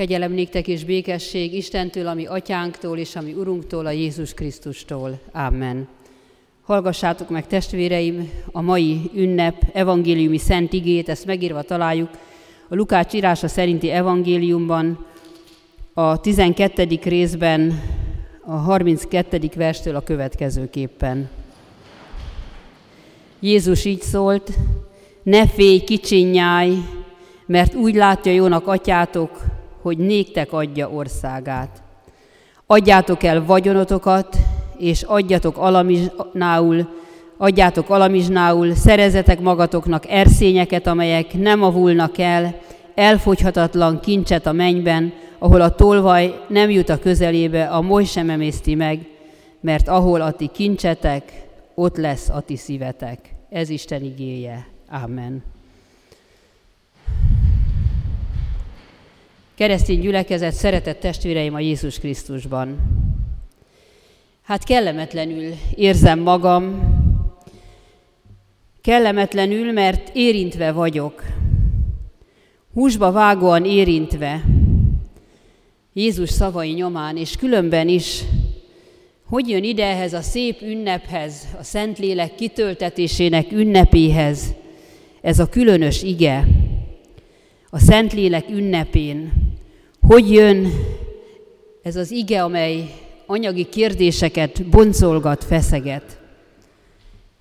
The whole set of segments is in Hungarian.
Kegyelem néktek és békesség Istentől, ami atyánktól és ami Urunktól, a Jézus Krisztustól. Amen. Hallgassátok meg, testvéreim, a mai ünnep evangéliumi szent igét, ezt megírva találjuk a Lukács írása szerinti evangéliumban, a 12. részben, a 32. verstől a következőképpen. Jézus így szólt, ne félj, kicsinyáj, mert úgy látja jónak atyátok, hogy néktek adja országát. Adjátok el vagyonotokat, és adjatok alamizsnául, adjátok alamizsnául, szerezetek magatoknak erszényeket, amelyek nem avulnak el, elfogyhatatlan kincset a mennyben, ahol a tolvaj nem jut a közelébe, a moly sem emészti meg, mert ahol a ti kincsetek, ott lesz a ti szívetek. Ez Isten igéje. Amen. Keresztény gyülekezet, szeretett testvéreim a Jézus Krisztusban. Hát kellemetlenül érzem magam, kellemetlenül, mert érintve vagyok, húsba vágóan érintve, Jézus szavai nyomán, és különben is, hogy jön ide ehhez a szép ünnephez, a Szentlélek kitöltetésének ünnepéhez, ez a különös ige, a Szentlélek ünnepén, hogy jön ez az ige, amely anyagi kérdéseket boncolgat, feszeget.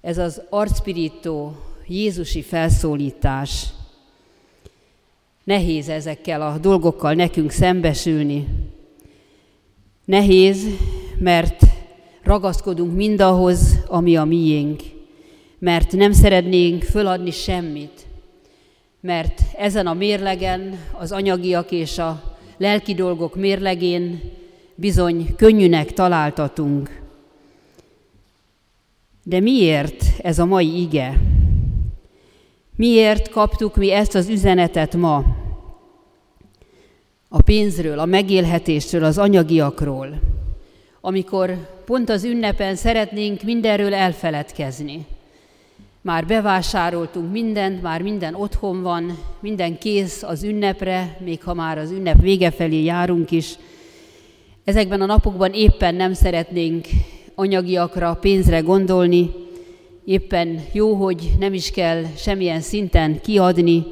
Ez az arcpirító Jézusi felszólítás. Nehéz ezekkel a dolgokkal nekünk szembesülni. Nehéz, mert ragaszkodunk mindahhoz, ami a miénk, mert nem szeretnénk föladni semmit, mert ezen a mérlegen az anyagiak és a lelki dolgok mérlegén bizony könnyűnek találtatunk. De miért ez a mai ige? Miért kaptuk mi ezt az üzenetet ma? A pénzről, a megélhetésről, az anyagiakról, amikor pont az ünnepen szeretnénk mindenről elfeledkezni. Már bevásároltunk mindent, már minden otthon van, minden kész az ünnepre, még ha már az ünnep vége felé járunk is. Ezekben a napokban éppen nem szeretnénk anyagiakra, pénzre gondolni, éppen jó, hogy nem is kell semmilyen szinten kiadni,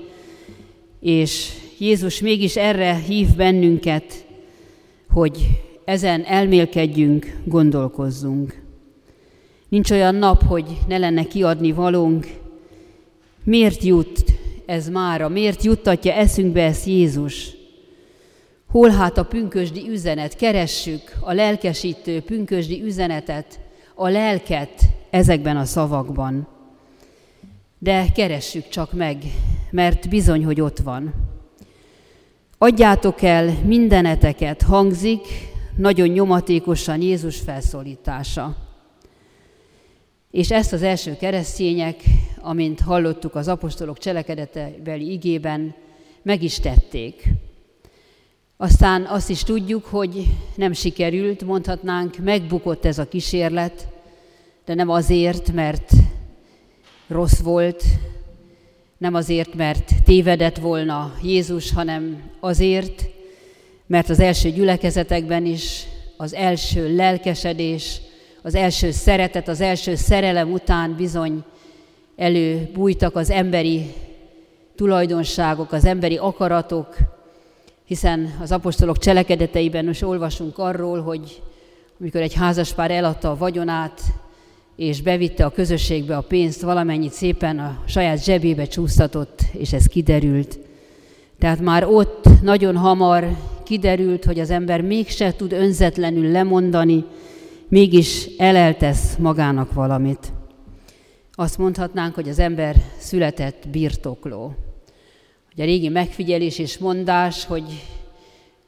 és Jézus mégis erre hív bennünket, hogy ezen elmélkedjünk, gondolkozzunk. Nincs olyan nap, hogy ne lenne kiadni valónk. Miért jut ez mára? Miért juttatja eszünkbe ezt Jézus? Hol hát a pünkösdi üzenet? Keressük a lelkesítő pünkösdi üzenetet, a lelket ezekben a szavakban. De keressük csak meg, mert bizony, hogy ott van. Adjátok el mindeneteket, hangzik nagyon nyomatékosan Jézus felszólítása. És ezt az első keresztények, amint hallottuk az apostolok cselekedetebeli igében, meg is tették. Aztán azt is tudjuk, hogy nem sikerült, mondhatnánk, megbukott ez a kísérlet, de nem azért, mert rossz volt, nem azért, mert tévedett volna Jézus, hanem azért, mert az első gyülekezetekben is az első lelkesedés, az első szeretet, az első szerelem után bizony előbújtak az emberi tulajdonságok, az emberi akaratok, hiszen az apostolok cselekedeteiben most olvasunk arról, hogy amikor egy házaspár eladta a vagyonát, és bevitte a közösségbe a pénzt, valamennyit szépen a saját zsebébe csúsztatott, és ez kiderült. Tehát már ott nagyon hamar kiderült, hogy az ember mégse tud önzetlenül lemondani, mégis eleltesz magának valamit. Azt mondhatnánk, hogy az ember született birtokló. Hogy a régi megfigyelés és mondás, hogy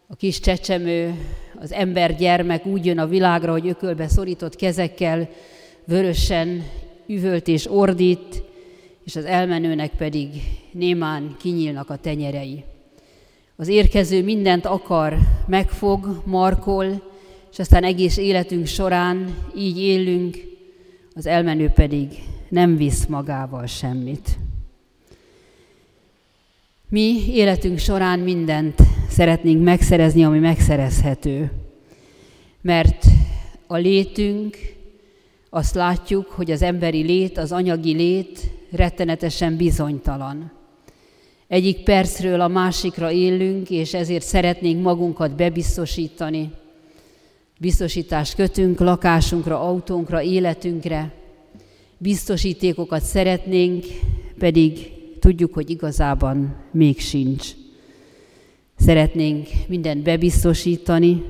a kis csecsemő, az ember gyermek úgy jön a világra, hogy ökölbe szorított kezekkel, vörösen üvölt és ordít, és az elmenőnek pedig némán kinyílnak a tenyerei. Az érkező mindent akar, megfog, markol, és aztán egész életünk során így élünk, az elmenő pedig nem visz magával semmit. Mi életünk során mindent szeretnénk megszerezni, ami megszerezhető. Mert a létünk, azt látjuk, hogy az emberi lét, az anyagi lét rettenetesen bizonytalan. Egyik percről a másikra élünk, és ezért szeretnénk magunkat bebiztosítani. Biztosítást kötünk lakásunkra, autónkra, életünkre. Biztosítékokat szeretnénk, pedig tudjuk, hogy igazában még sincs. Szeretnénk mindent bebiztosítani,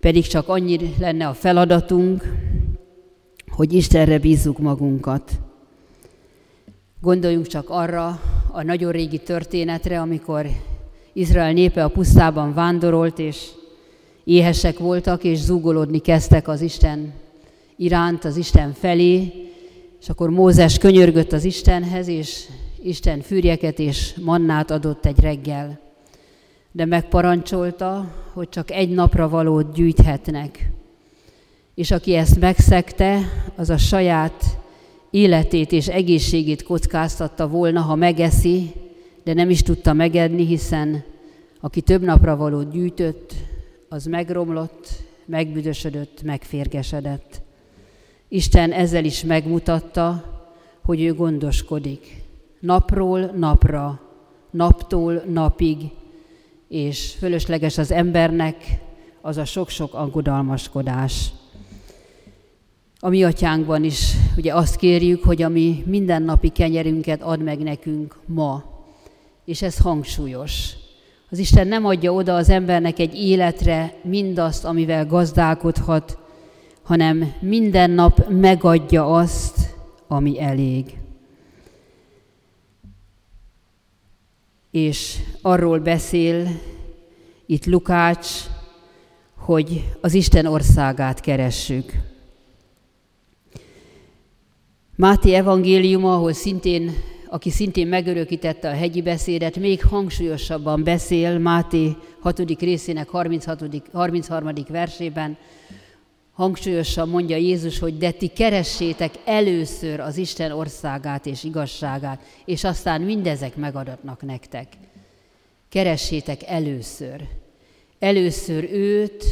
pedig csak annyi lenne a feladatunk, hogy Istenre bízzuk magunkat. Gondoljunk csak arra a nagyon régi történetre, amikor Izrael népe a pusztában vándorolt, és éhesek voltak, és zúgolódni kezdtek az Isten iránt, az Isten felé, és akkor Mózes könyörgött az Istenhez, és Isten fűrjeket és mannát adott egy reggel. De megparancsolta, hogy csak egy napra valót gyűjthetnek. És aki ezt megszegte, az a saját életét és egészségét kockáztatta volna, ha megeszi, de nem is tudta megedni, hiszen aki több napra valót gyűjtött, az megromlott, megbüdösödött, megférgesedett. Isten ezzel is megmutatta, hogy ő gondoskodik. Napról napra, naptól napig, és fölösleges az embernek az a sok-sok aggodalmaskodás. A mi atyánkban is ugye azt kérjük, hogy a mi mindennapi kenyerünket ad meg nekünk ma. És ez hangsúlyos. Az Isten nem adja oda az embernek egy életre mindazt, amivel gazdálkodhat, hanem minden nap megadja azt, ami elég. És arról beszél itt Lukács, hogy az Isten országát keressük. Máté evangéliuma, ahol szintén, aki szintén megörökítette a hegyi beszédet, még hangsúlyosabban beszél Máté 6. részének 36. 33. versében, hangsúlyosan mondja Jézus, hogy de ti keressétek először az Isten országát és igazságát, és aztán mindezek megadatnak nektek. Keressétek először. Először őt,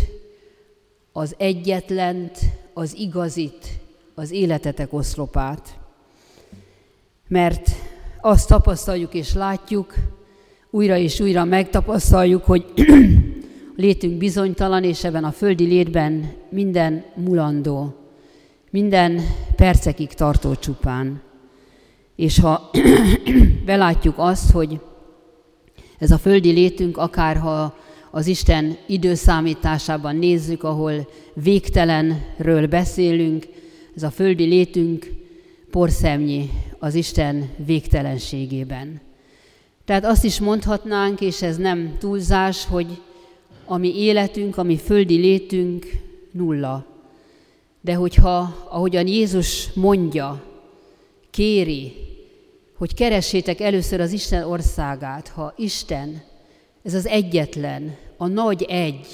az egyetlent, az igazit, az életetek oszlopát. Mert azt tapasztaljuk és látjuk, újra és újra megtapasztaljuk, hogy létünk bizonytalan, és ebben a földi létben minden mulandó, minden percekig tartó csupán. És ha belátjuk azt, hogy ez a földi létünk, akárha az Isten időszámításában nézzük, ahol végtelenről beszélünk, ez a földi létünk porszemnyi az Isten végtelenségében. Tehát azt is mondhatnánk, és ez nem túlzás, hogy a mi életünk, a mi földi létünk nulla. De hogyha, ahogyan Jézus mondja, kéri, hogy keressétek először az Isten országát, ha Isten, ez az egyetlen, a nagy egy,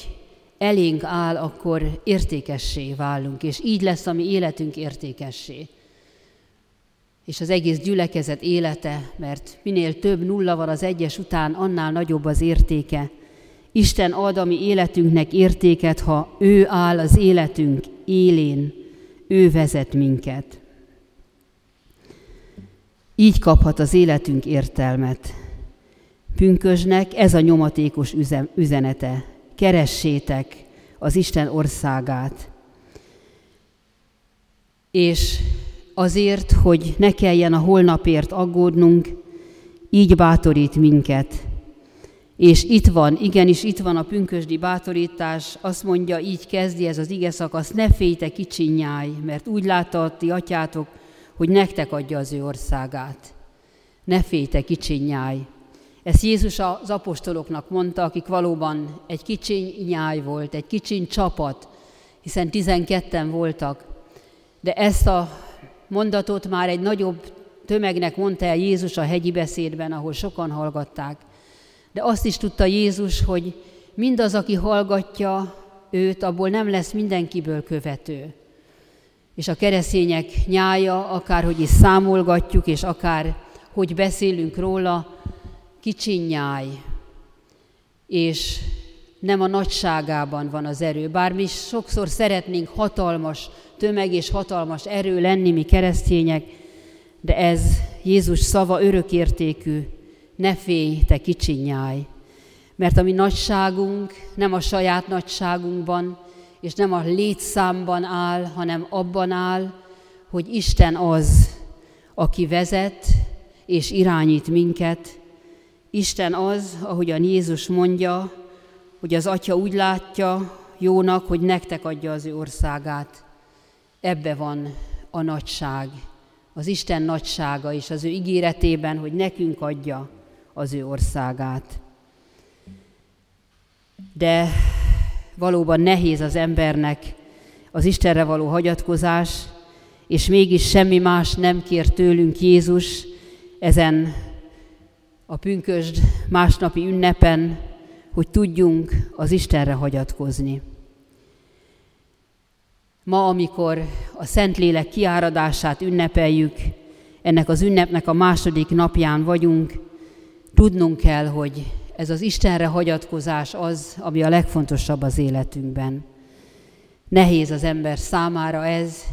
elénk áll, akkor értékessé válunk, és így lesz a mi életünk értékessé. És az egész gyülekezet élete, mert minél több nulla van az egyes után, annál nagyobb az értéke. Isten ad a mi életünknek értéket, ha ő áll az életünk élén, ő vezet minket. Így kaphat az életünk értelmet. Pünkösnek ez a nyomatékos üzenete keressétek az Isten országát. És azért, hogy ne kelljen a holnapért aggódnunk, így bátorít minket. És itt van, igenis itt van a pünkösdi bátorítás, azt mondja, így kezdi ez az ige szakasz, ne félj kicsi nyáj, mert úgy látta a ti atyátok, hogy nektek adja az ő országát. Ne félj kicsi nyáj. Ezt Jézus az apostoloknak mondta, akik valóban egy kicsiny nyáj volt, egy kicsiny csapat, hiszen tizenketten voltak. De ezt a mondatot már egy nagyobb tömegnek mondta el Jézus a hegyi beszédben, ahol sokan hallgatták. De azt is tudta Jézus, hogy mindaz, aki hallgatja őt, abból nem lesz mindenkiből követő. És a keresztények nyája, akárhogy is számolgatjuk, és akár hogy beszélünk róla, kicsi nyáj. és nem a nagyságában van az erő. Bár mi sokszor szeretnénk hatalmas tömeg és hatalmas erő lenni, mi keresztények, de ez Jézus szava örökértékű, ne félj, te kicsi nyáj. Mert a mi nagyságunk nem a saját nagyságunkban, és nem a létszámban áll, hanem abban áll, hogy Isten az, aki vezet és irányít minket. Isten az, ahogyan Jézus mondja, hogy az Atya úgy látja jónak, hogy nektek adja az ő országát. Ebbe van a nagyság, az Isten nagysága is az ő ígéretében, hogy nekünk adja az ő országát. De valóban nehéz az embernek az Istenre való hagyatkozás, és mégis semmi más nem kér tőlünk Jézus ezen a pünkösd másnapi ünnepen, hogy tudjunk az Istenre hagyatkozni. Ma, amikor a Szentlélek kiáradását ünnepeljük, ennek az ünnepnek a második napján vagyunk, tudnunk kell, hogy ez az Istenre hagyatkozás az, ami a legfontosabb az életünkben. Nehéz az ember számára ez,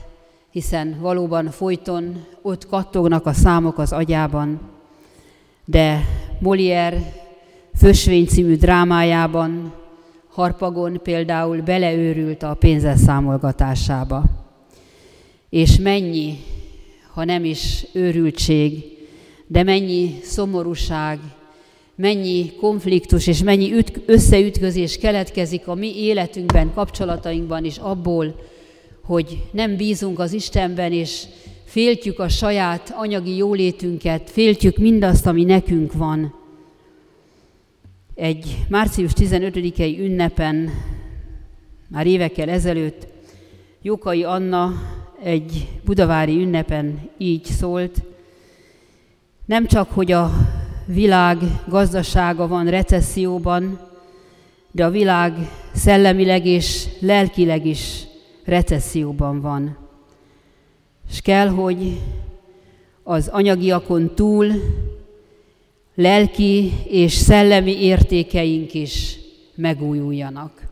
hiszen valóban folyton ott kattognak a számok az agyában, de Molière Fösvény című drámájában Harpagon például beleőrült a pénzes És mennyi, ha nem is őrültség, de mennyi szomorúság, mennyi konfliktus és mennyi üt- összeütközés keletkezik a mi életünkben, kapcsolatainkban is abból, hogy nem bízunk az Istenben, és féltjük a saját anyagi jólétünket, féltjük mindazt, ami nekünk van. Egy március 15-i ünnepen, már évekkel ezelőtt, Jókai Anna egy budavári ünnepen így szólt, nem csak, hogy a világ gazdasága van recesszióban, de a világ szellemileg és lelkileg is recesszióban van. És kell, hogy az anyagiakon túl lelki és szellemi értékeink is megújuljanak.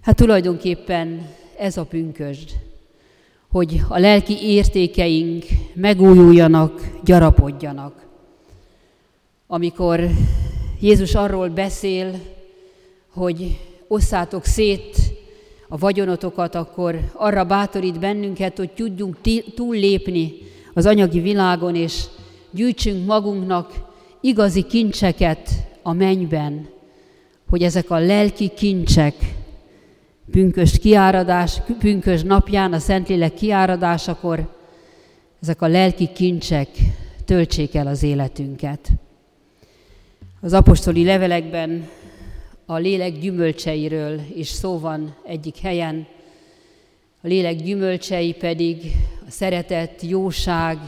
Hát tulajdonképpen ez a pünkösd, hogy a lelki értékeink megújuljanak, gyarapodjanak. Amikor Jézus arról beszél, hogy osszátok szét a vagyonotokat, akkor arra bátorít bennünket, hogy tudjunk túllépni az anyagi világon, és gyűjtsünk magunknak igazi kincseket a mennyben, hogy ezek a lelki kincsek pünkös kiáradás, pünkös napján, a Szentlélek kiáradásakor, ezek a lelki kincsek töltsék el az életünket. Az apostoli levelekben a lélek gyümölcseiről is szó van egyik helyen, a lélek gyümölcsei pedig a szeretet, jóság,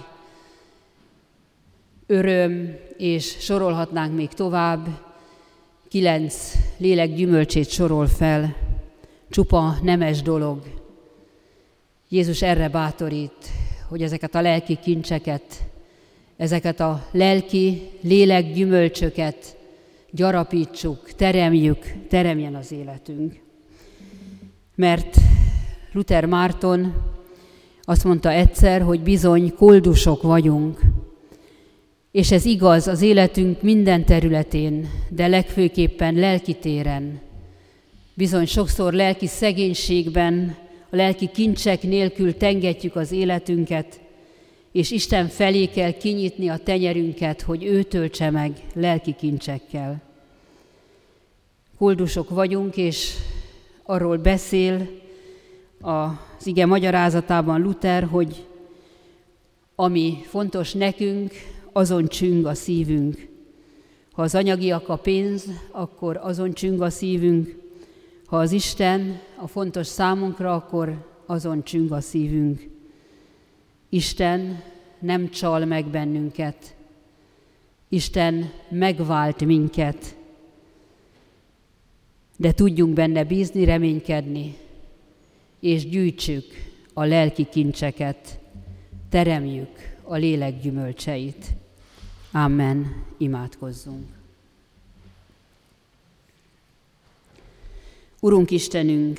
öröm, és sorolhatnánk még tovább, kilenc lélek gyümölcsét sorol fel, csupa nemes dolog. Jézus erre bátorít, hogy ezeket a lelki kincseket, ezeket a lelki lélek gyümölcsöket gyarapítsuk, teremjük, teremjen az életünk. Mert Luther Márton azt mondta egyszer, hogy bizony koldusok vagyunk, és ez igaz az életünk minden területén, de legfőképpen lelki téren. Bizony sokszor lelki szegénységben, a lelki kincsek nélkül tengetjük az életünket, és Isten felé kell kinyitni a tenyerünket, hogy ő töltse meg lelki kincsekkel. Koldusok vagyunk, és arról beszél az ige magyarázatában Luther, hogy ami fontos nekünk, azon csüng a szívünk. Ha az anyagiak a pénz, akkor azon csüng a szívünk. Ha az Isten a fontos számunkra, akkor azon csüng a szívünk. Isten nem csal meg bennünket. Isten megvált minket. De tudjunk benne bízni, reménykedni, és gyűjtsük a lelki kincseket, teremjük a lélek gyümölcseit. Amen. Imádkozzunk. Urunk Istenünk,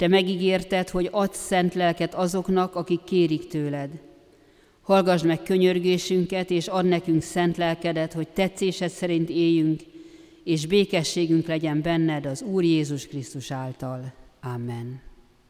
Te megígérted, hogy adsz szent lelket azoknak, akik kérik tőled. Hallgass meg könyörgésünket, és ad nekünk szent lelkedet, hogy tetszésed szerint éljünk, és békességünk legyen benned az Úr Jézus Krisztus által. Amen.